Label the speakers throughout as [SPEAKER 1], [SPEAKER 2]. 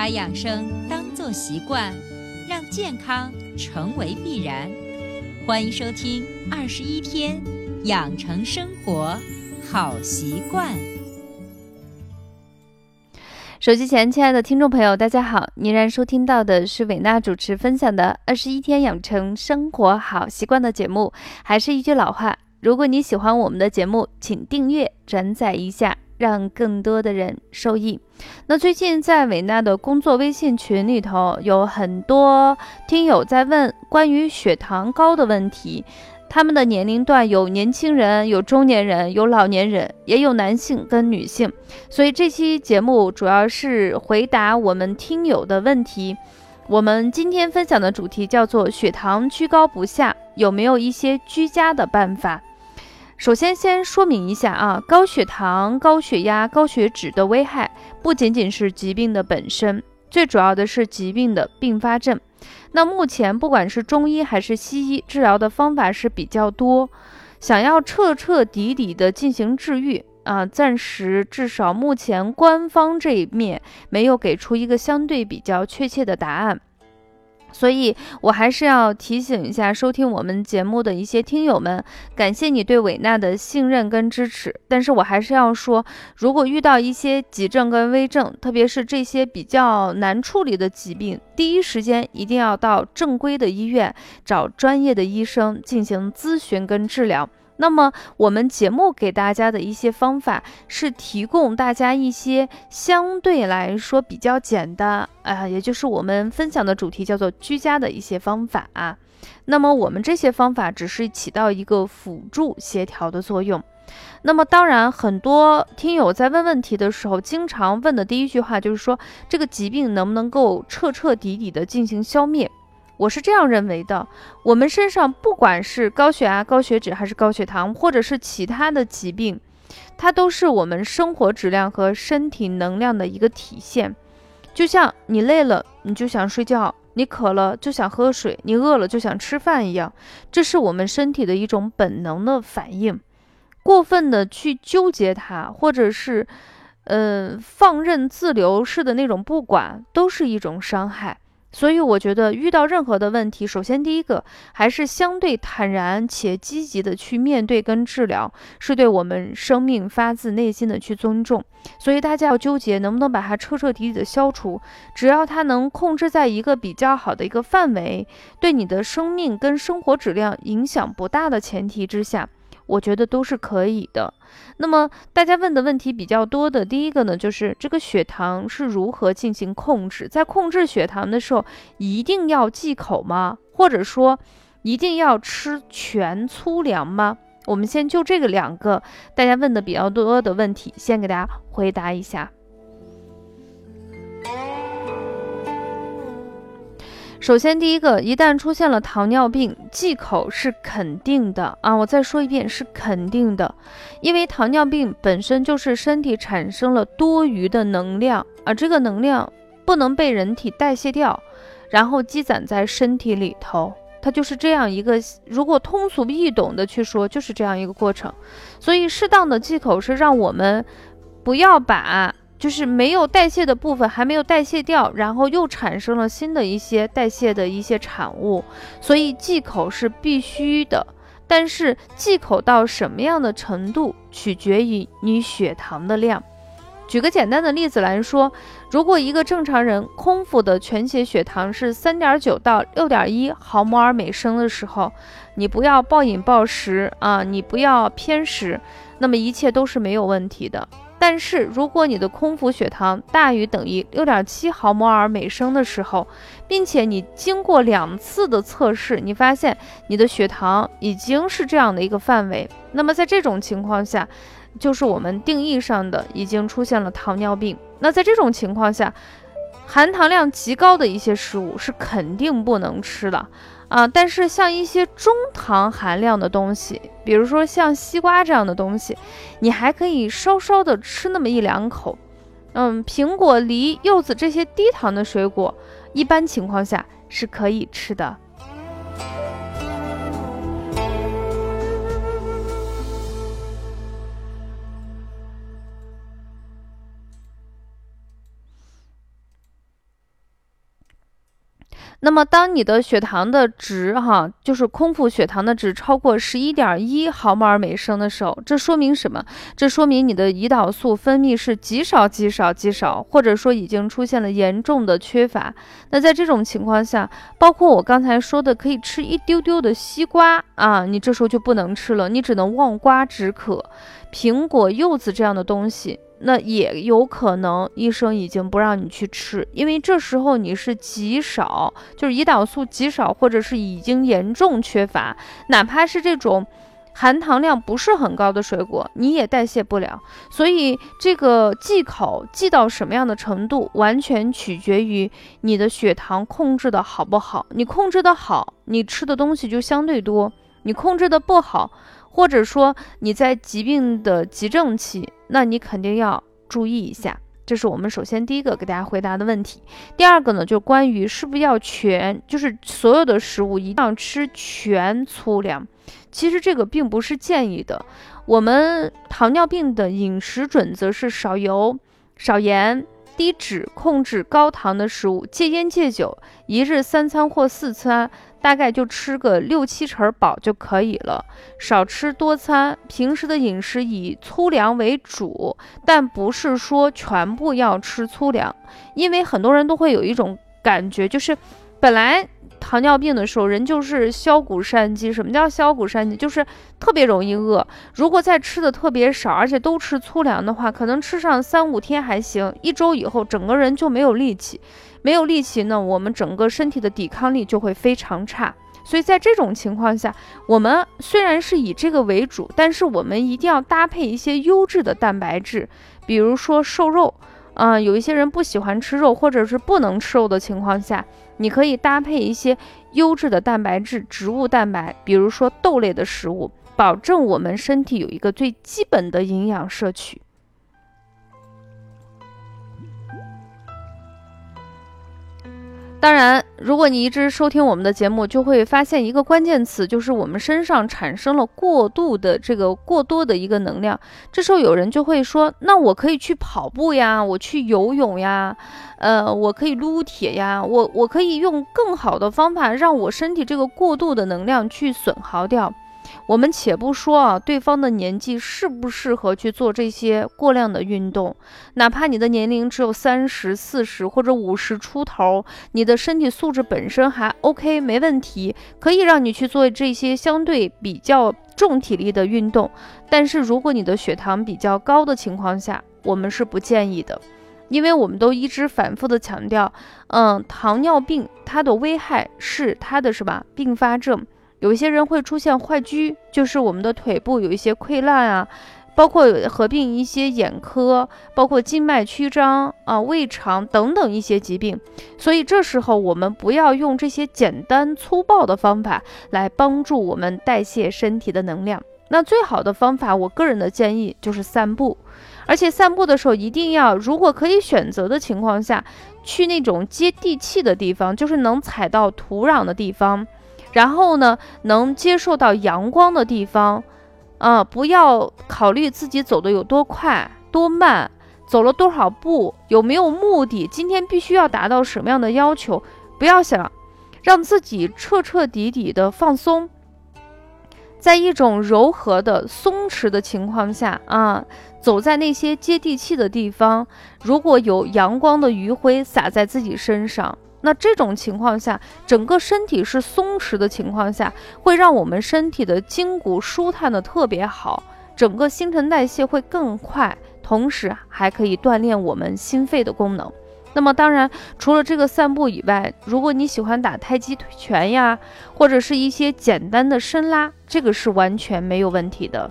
[SPEAKER 1] 把养生当作习惯，让健康成为必然。欢迎收听《二十一天养成生活好习惯》。
[SPEAKER 2] 手机前，亲爱的听众朋友，大家好！您然收听到的是伟娜主持分享的《二十一天养成生活好习惯》的节目。还是一句老话，如果你喜欢我们的节目，请订阅、转载一下。让更多的人受益。那最近在伟娜的工作微信群里头，有很多听友在问关于血糖高的问题。他们的年龄段有年轻人，有中年人，有老年人，也有男性跟女性。所以这期节目主要是回答我们听友的问题。我们今天分享的主题叫做血糖居高不下，有没有一些居家的办法？首先，先说明一下啊，高血糖、高血压、高血脂的危害不仅仅是疾病的本身，最主要的是疾病的并发症。那目前不管是中医还是西医，治疗的方法是比较多。想要彻彻底底的进行治愈啊，暂时至少目前官方这一面没有给出一个相对比较确切的答案。所以，我还是要提醒一下收听我们节目的一些听友们，感谢你对伟娜的信任跟支持。但是我还是要说，如果遇到一些急症跟危症，特别是这些比较难处理的疾病，第一时间一定要到正规的医院找专业的医生进行咨询跟治疗。那么，我们节目给大家的一些方法是提供大家一些相对来说比较简单啊，也就是我们分享的主题叫做居家的一些方法啊。那么，我们这些方法只是起到一个辅助协调的作用。那么，当然，很多听友在问问题的时候，经常问的第一句话就是说，这个疾病能不能够彻彻底底的进行消灭？我是这样认为的，我们身上不管是高血压、高血脂，还是高血糖，或者是其他的疾病，它都是我们生活质量和身体能量的一个体现。就像你累了，你就想睡觉；你渴了就想喝水；你饿了就想吃饭一样，这是我们身体的一种本能的反应。过分的去纠结它，或者是，嗯，放任自流式的那种不管，都是一种伤害。所以我觉得遇到任何的问题，首先第一个还是相对坦然且积极的去面对跟治疗，是对我们生命发自内心的去尊重。所以大家要纠结能不能把它彻彻底底的消除，只要它能控制在一个比较好的一个范围，对你的生命跟生活质量影响不大的前提之下。我觉得都是可以的。那么大家问的问题比较多的，第一个呢，就是这个血糖是如何进行控制？在控制血糖的时候，一定要忌口吗？或者说，一定要吃全粗粮吗？我们先就这个两个大家问的比较多的问题，先给大家回答一下。首先，第一个，一旦出现了糖尿病，忌口是肯定的啊！我再说一遍，是肯定的，因为糖尿病本身就是身体产生了多余的能量啊，这个能量不能被人体代谢掉，然后积攒在身体里头，它就是这样一个，如果通俗易懂的去说，就是这样一个过程。所以，适当的忌口是让我们不要把。就是没有代谢的部分还没有代谢掉，然后又产生了新的一些代谢的一些产物，所以忌口是必须的。但是忌口到什么样的程度，取决于你血糖的量。举个简单的例子来说，如果一个正常人空腹的全血血糖是三点九到六点一毫摩尔每升的时候，你不要暴饮暴食啊，你不要偏食，那么一切都是没有问题的。但是，如果你的空腹血糖大于等于六点七毫摩尔每升的时候，并且你经过两次的测试，你发现你的血糖已经是这样的一个范围，那么在这种情况下，就是我们定义上的已经出现了糖尿病。那在这种情况下，含糖量极高的一些食物是肯定不能吃的。啊，但是像一些中糖含量的东西，比如说像西瓜这样的东西，你还可以稍稍的吃那么一两口。嗯，苹果、梨、柚子这些低糖的水果，一般情况下是可以吃的。那么，当你的血糖的值哈，就是空腹血糖的值超过十一点一毫摩尔每升的时候，这说明什么？这说明你的胰岛素分泌是极少、极少、极少，或者说已经出现了严重的缺乏。那在这种情况下，包括我刚才说的可以吃一丢丢的西瓜啊，你这时候就不能吃了，你只能望瓜止渴。苹果、柚子这样的东西。那也有可能，医生已经不让你去吃，因为这时候你是极少，就是胰岛素极少，或者是已经严重缺乏。哪怕是这种含糖量不是很高的水果，你也代谢不了。所以这个忌口忌到什么样的程度，完全取决于你的血糖控制的好不好。你控制的好，你吃的东西就相对多；你控制的不好。或者说你在疾病的急症期，那你肯定要注意一下。这是我们首先第一个给大家回答的问题。第二个呢，就关于是不是要全，就是所有的食物一定要吃全粗粮。其实这个并不是建议的。我们糖尿病的饮食准则是少油、少盐。低脂，控制高糖的食物，戒烟戒酒，一日三餐或四餐，大概就吃个六七成饱就可以了。少吃多餐，平时的饮食以粗粮为主，但不是说全部要吃粗粮，因为很多人都会有一种感觉，就是本来。糖尿病的时候，人就是消谷善饥。什么叫消谷善饥？就是特别容易饿。如果再吃的特别少，而且都吃粗粮的话，可能吃上三五天还行，一周以后整个人就没有力气。没有力气呢，我们整个身体的抵抗力就会非常差。所以在这种情况下，我们虽然是以这个为主，但是我们一定要搭配一些优质的蛋白质，比如说瘦肉。啊，有一些人不喜欢吃肉，或者是不能吃肉的情况下，你可以搭配一些优质的蛋白质、植物蛋白，比如说豆类的食物，保证我们身体有一个最基本的营养摄取。当然，如果你一直收听我们的节目，就会发现一个关键词，就是我们身上产生了过度的这个过多的一个能量。这时候有人就会说：“那我可以去跑步呀，我去游泳呀，呃，我可以撸铁呀，我我可以用更好的方法让我身体这个过度的能量去损耗掉。”我们且不说啊，对方的年纪适不适合去做这些过量的运动，哪怕你的年龄只有三十四十或者五十出头，你的身体素质本身还 OK，没问题，可以让你去做这些相对比较重体力的运动。但是如果你的血糖比较高的情况下，我们是不建议的，因为我们都一直反复的强调，嗯，糖尿病它的危害是它的什么，并发症。有一些人会出现坏疽，就是我们的腿部有一些溃烂啊，包括合并一些眼科，包括静脉曲张啊、胃肠等等一些疾病。所以这时候我们不要用这些简单粗暴的方法来帮助我们代谢身体的能量。那最好的方法，我个人的建议就是散步，而且散步的时候一定要，如果可以选择的情况下，去那种接地气的地方，就是能踩到土壤的地方。然后呢，能接受到阳光的地方，啊，不要考虑自己走的有多快、多慢，走了多少步，有没有目的，今天必须要达到什么样的要求，不要想，让自己彻彻底底的放松，在一种柔和的松弛的情况下啊，走在那些接地气的地方，如果有阳光的余晖洒在自己身上。那这种情况下，整个身体是松弛的情况下，会让我们身体的筋骨舒坦的特别好，整个新陈代谢会更快，同时还可以锻炼我们心肺的功能。那么当然，除了这个散步以外，如果你喜欢打太极拳呀，或者是一些简单的伸拉，这个是完全没有问题的。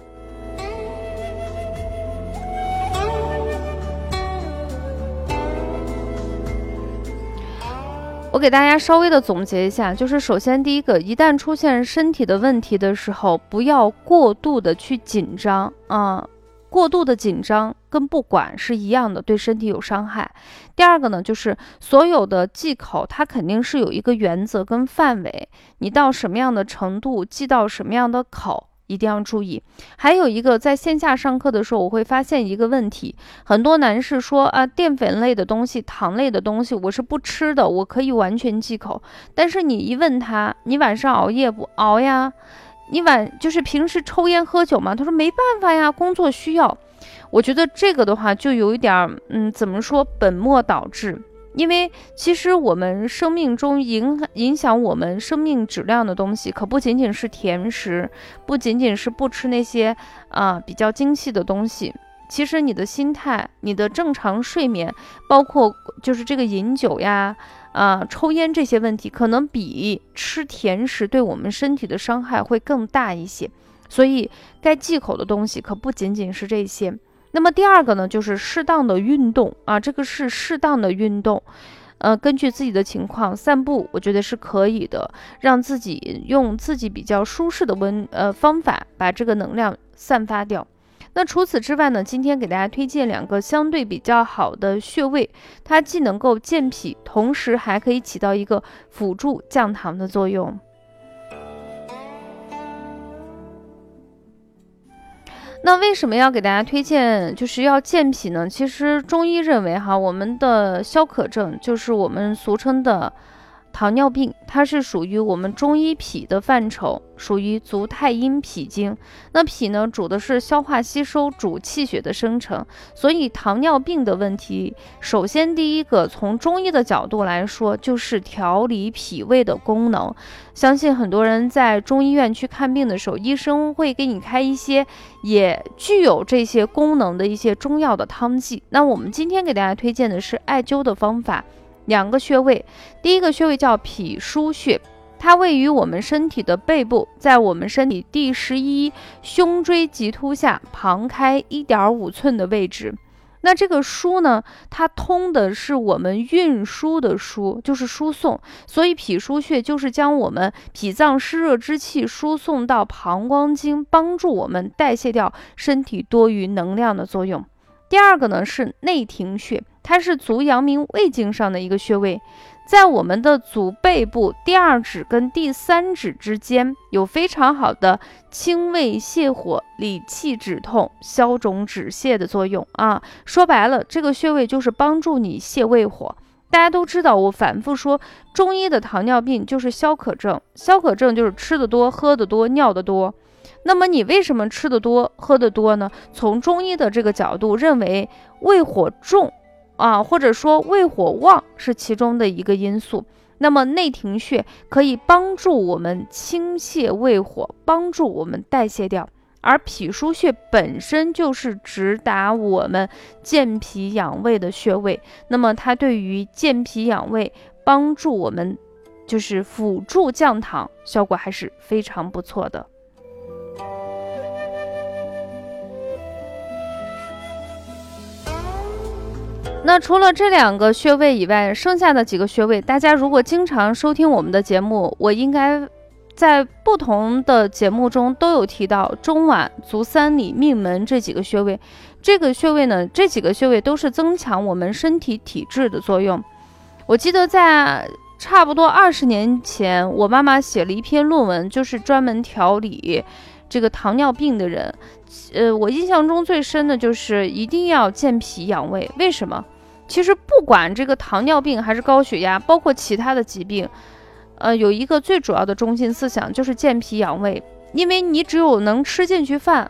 [SPEAKER 2] 我给大家稍微的总结一下，就是首先第一个，一旦出现身体的问题的时候，不要过度的去紧张啊，过度的紧张跟不管是一样的，对身体有伤害。第二个呢，就是所有的忌口，它肯定是有一个原则跟范围，你到什么样的程度忌到什么样的口。一定要注意。还有一个，在线下上课的时候，我会发现一个问题，很多男士说啊，淀粉类的东西、糖类的东西我是不吃的，我可以完全忌口。但是你一问他，你晚上熬夜不熬呀？你晚就是平时抽烟喝酒吗？他说没办法呀，工作需要。我觉得这个的话就有一点，嗯，怎么说，本末倒置。因为其实我们生命中影影响我们生命质量的东西，可不仅仅是甜食，不仅仅是不吃那些啊比较精细的东西。其实你的心态、你的正常睡眠，包括就是这个饮酒呀、啊抽烟这些问题，可能比吃甜食对我们身体的伤害会更大一些。所以该忌口的东西可不仅仅是这些。那么第二个呢，就是适当的运动啊，这个是适当的运动，呃，根据自己的情况散步，我觉得是可以的，让自己用自己比较舒适的温呃方法把这个能量散发掉。那除此之外呢，今天给大家推荐两个相对比较好的穴位，它既能够健脾，同时还可以起到一个辅助降糖的作用。那为什么要给大家推荐，就是要健脾呢？其实中医认为，哈，我们的消渴症就是我们俗称的。糖尿病它是属于我们中医脾的范畴，属于足太阴脾经。那脾呢，主的是消化吸收，主气血的生成。所以糖尿病的问题，首先第一个从中医的角度来说，就是调理脾胃的功能。相信很多人在中医院去看病的时候，医生会给你开一些也具有这些功能的一些中药的汤剂。那我们今天给大家推荐的是艾灸的方法。两个穴位，第一个穴位叫脾腧穴，它位于我们身体的背部，在我们身体第十一胸椎棘突下旁开一点五寸的位置。那这个输呢，它通的是我们运输的输，就是输送，所以脾腧穴就是将我们脾脏湿热之气输送到膀胱经，帮助我们代谢掉身体多余能量的作用。第二个呢是内庭穴。它是足阳明胃经上的一个穴位，在我们的足背部第二指跟第三指之间，有非常好的清胃泻火、理气止痛、消肿止泻的作用啊。说白了，这个穴位就是帮助你泻胃火。大家都知道，我反复说，中医的糖尿病就是消渴症，消渴症就是吃的多、喝的多、尿的多。那么你为什么吃的多、喝的多呢？从中医的这个角度认为，胃火重。啊，或者说胃火旺是其中的一个因素。那么内庭穴可以帮助我们清泻胃火，帮助我们代谢掉。而脾腧穴本身就是直达我们健脾养胃的穴位，那么它对于健脾养胃，帮助我们就是辅助降糖，效果还是非常不错的。那除了这两个穴位以外，剩下的几个穴位，大家如果经常收听我们的节目，我应该在不同的节目中都有提到中脘、足三里、命门这几个穴位。这个穴位呢，这几个穴位都是增强我们身体体质的作用。我记得在差不多二十年前，我妈妈写了一篇论文，就是专门调理这个糖尿病的人。呃，我印象中最深的就是一定要健脾养胃。为什么？其实不管这个糖尿病还是高血压，包括其他的疾病，呃，有一个最主要的中心思想就是健脾养胃。因为你只有能吃进去饭，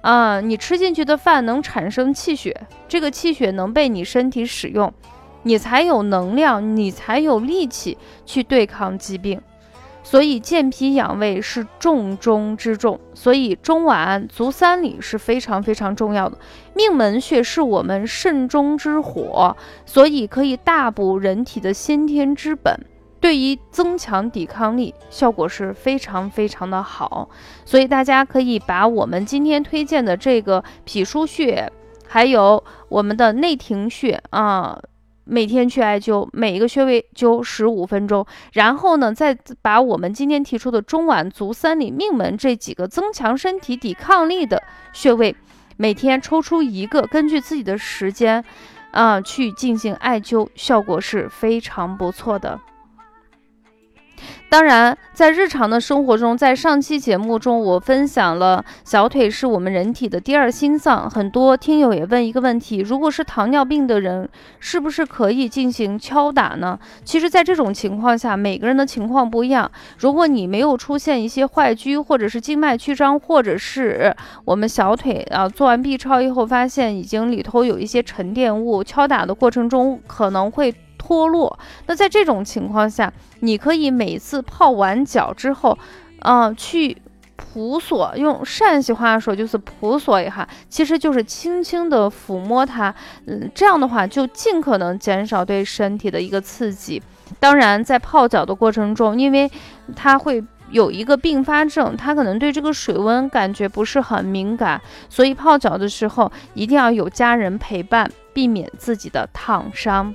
[SPEAKER 2] 啊，你吃进去的饭能产生气血，这个气血能被你身体使用，你才有能量，你才有力气去对抗疾病。所以健脾养胃是重中之重，所以中脘、足三里是非常非常重要的。命门穴是我们肾中之火，所以可以大补人体的先天之本，对于增强抵抗力效果是非常非常的好。所以大家可以把我们今天推荐的这个脾腧穴，还有我们的内庭穴啊。每天去艾灸，每一个穴位灸十五分钟，然后呢，再把我们今天提出的中脘、足三里、命门这几个增强身体抵抗力的穴位，每天抽出一个，根据自己的时间，啊，去进行艾灸，效果是非常不错的。当然，在日常的生活中，在上期节目中，我分享了小腿是我们人体的第二心脏。很多听友也问一个问题：如果是糖尿病的人，是不是可以进行敲打呢？其实，在这种情况下，每个人的情况不一样。如果你没有出现一些坏疽，或者是静脉曲张，或者是我们小腿啊做完 B 超以后发现已经里头有一些沉淀物，敲打的过程中可能会。脱落，那在这种情况下，你可以每次泡完脚之后，嗯，去扑索，用陕西话说就是扑索一下，其实就是轻轻的抚摸它，嗯，这样的话就尽可能减少对身体的一个刺激。当然，在泡脚的过程中，因为它会有一个并发症，它可能对这个水温感觉不是很敏感，所以泡脚的时候一定要有家人陪伴，避免自己的烫伤。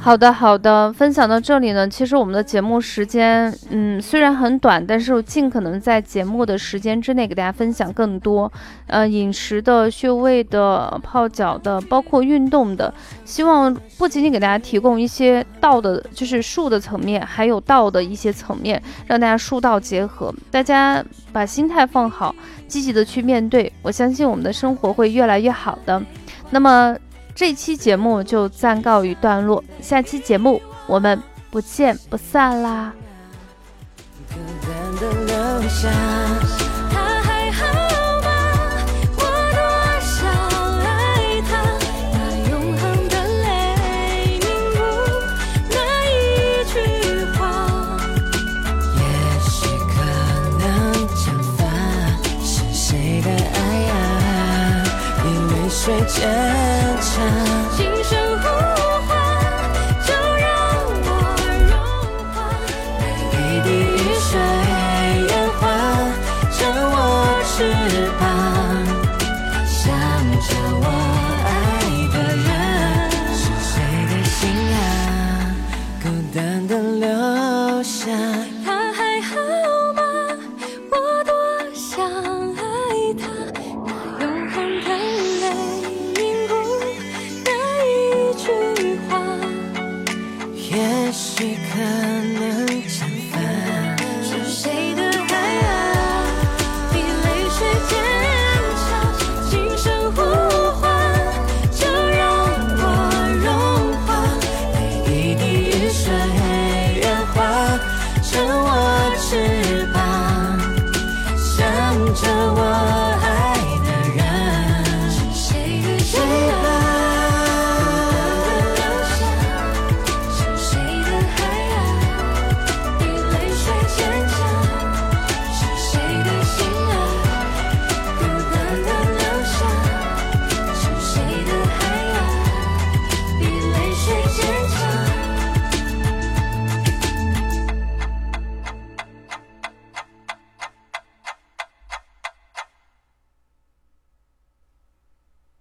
[SPEAKER 2] 好的，好的，分享到这里呢。其实我们的节目时间，嗯，虽然很短，但是我尽可能在节目的时间之内给大家分享更多，呃，饮食的、穴位的、泡脚的，包括运动的。希望不仅仅给大家提供一些道的，就是术的层面，还有道的一些层面，让大家术道结合。大家把心态放好，积极的去面对，我相信我们的生活会越来越好的。那么这期节目就暂告一段落，下期节目我们不见不散啦。留下。着我爱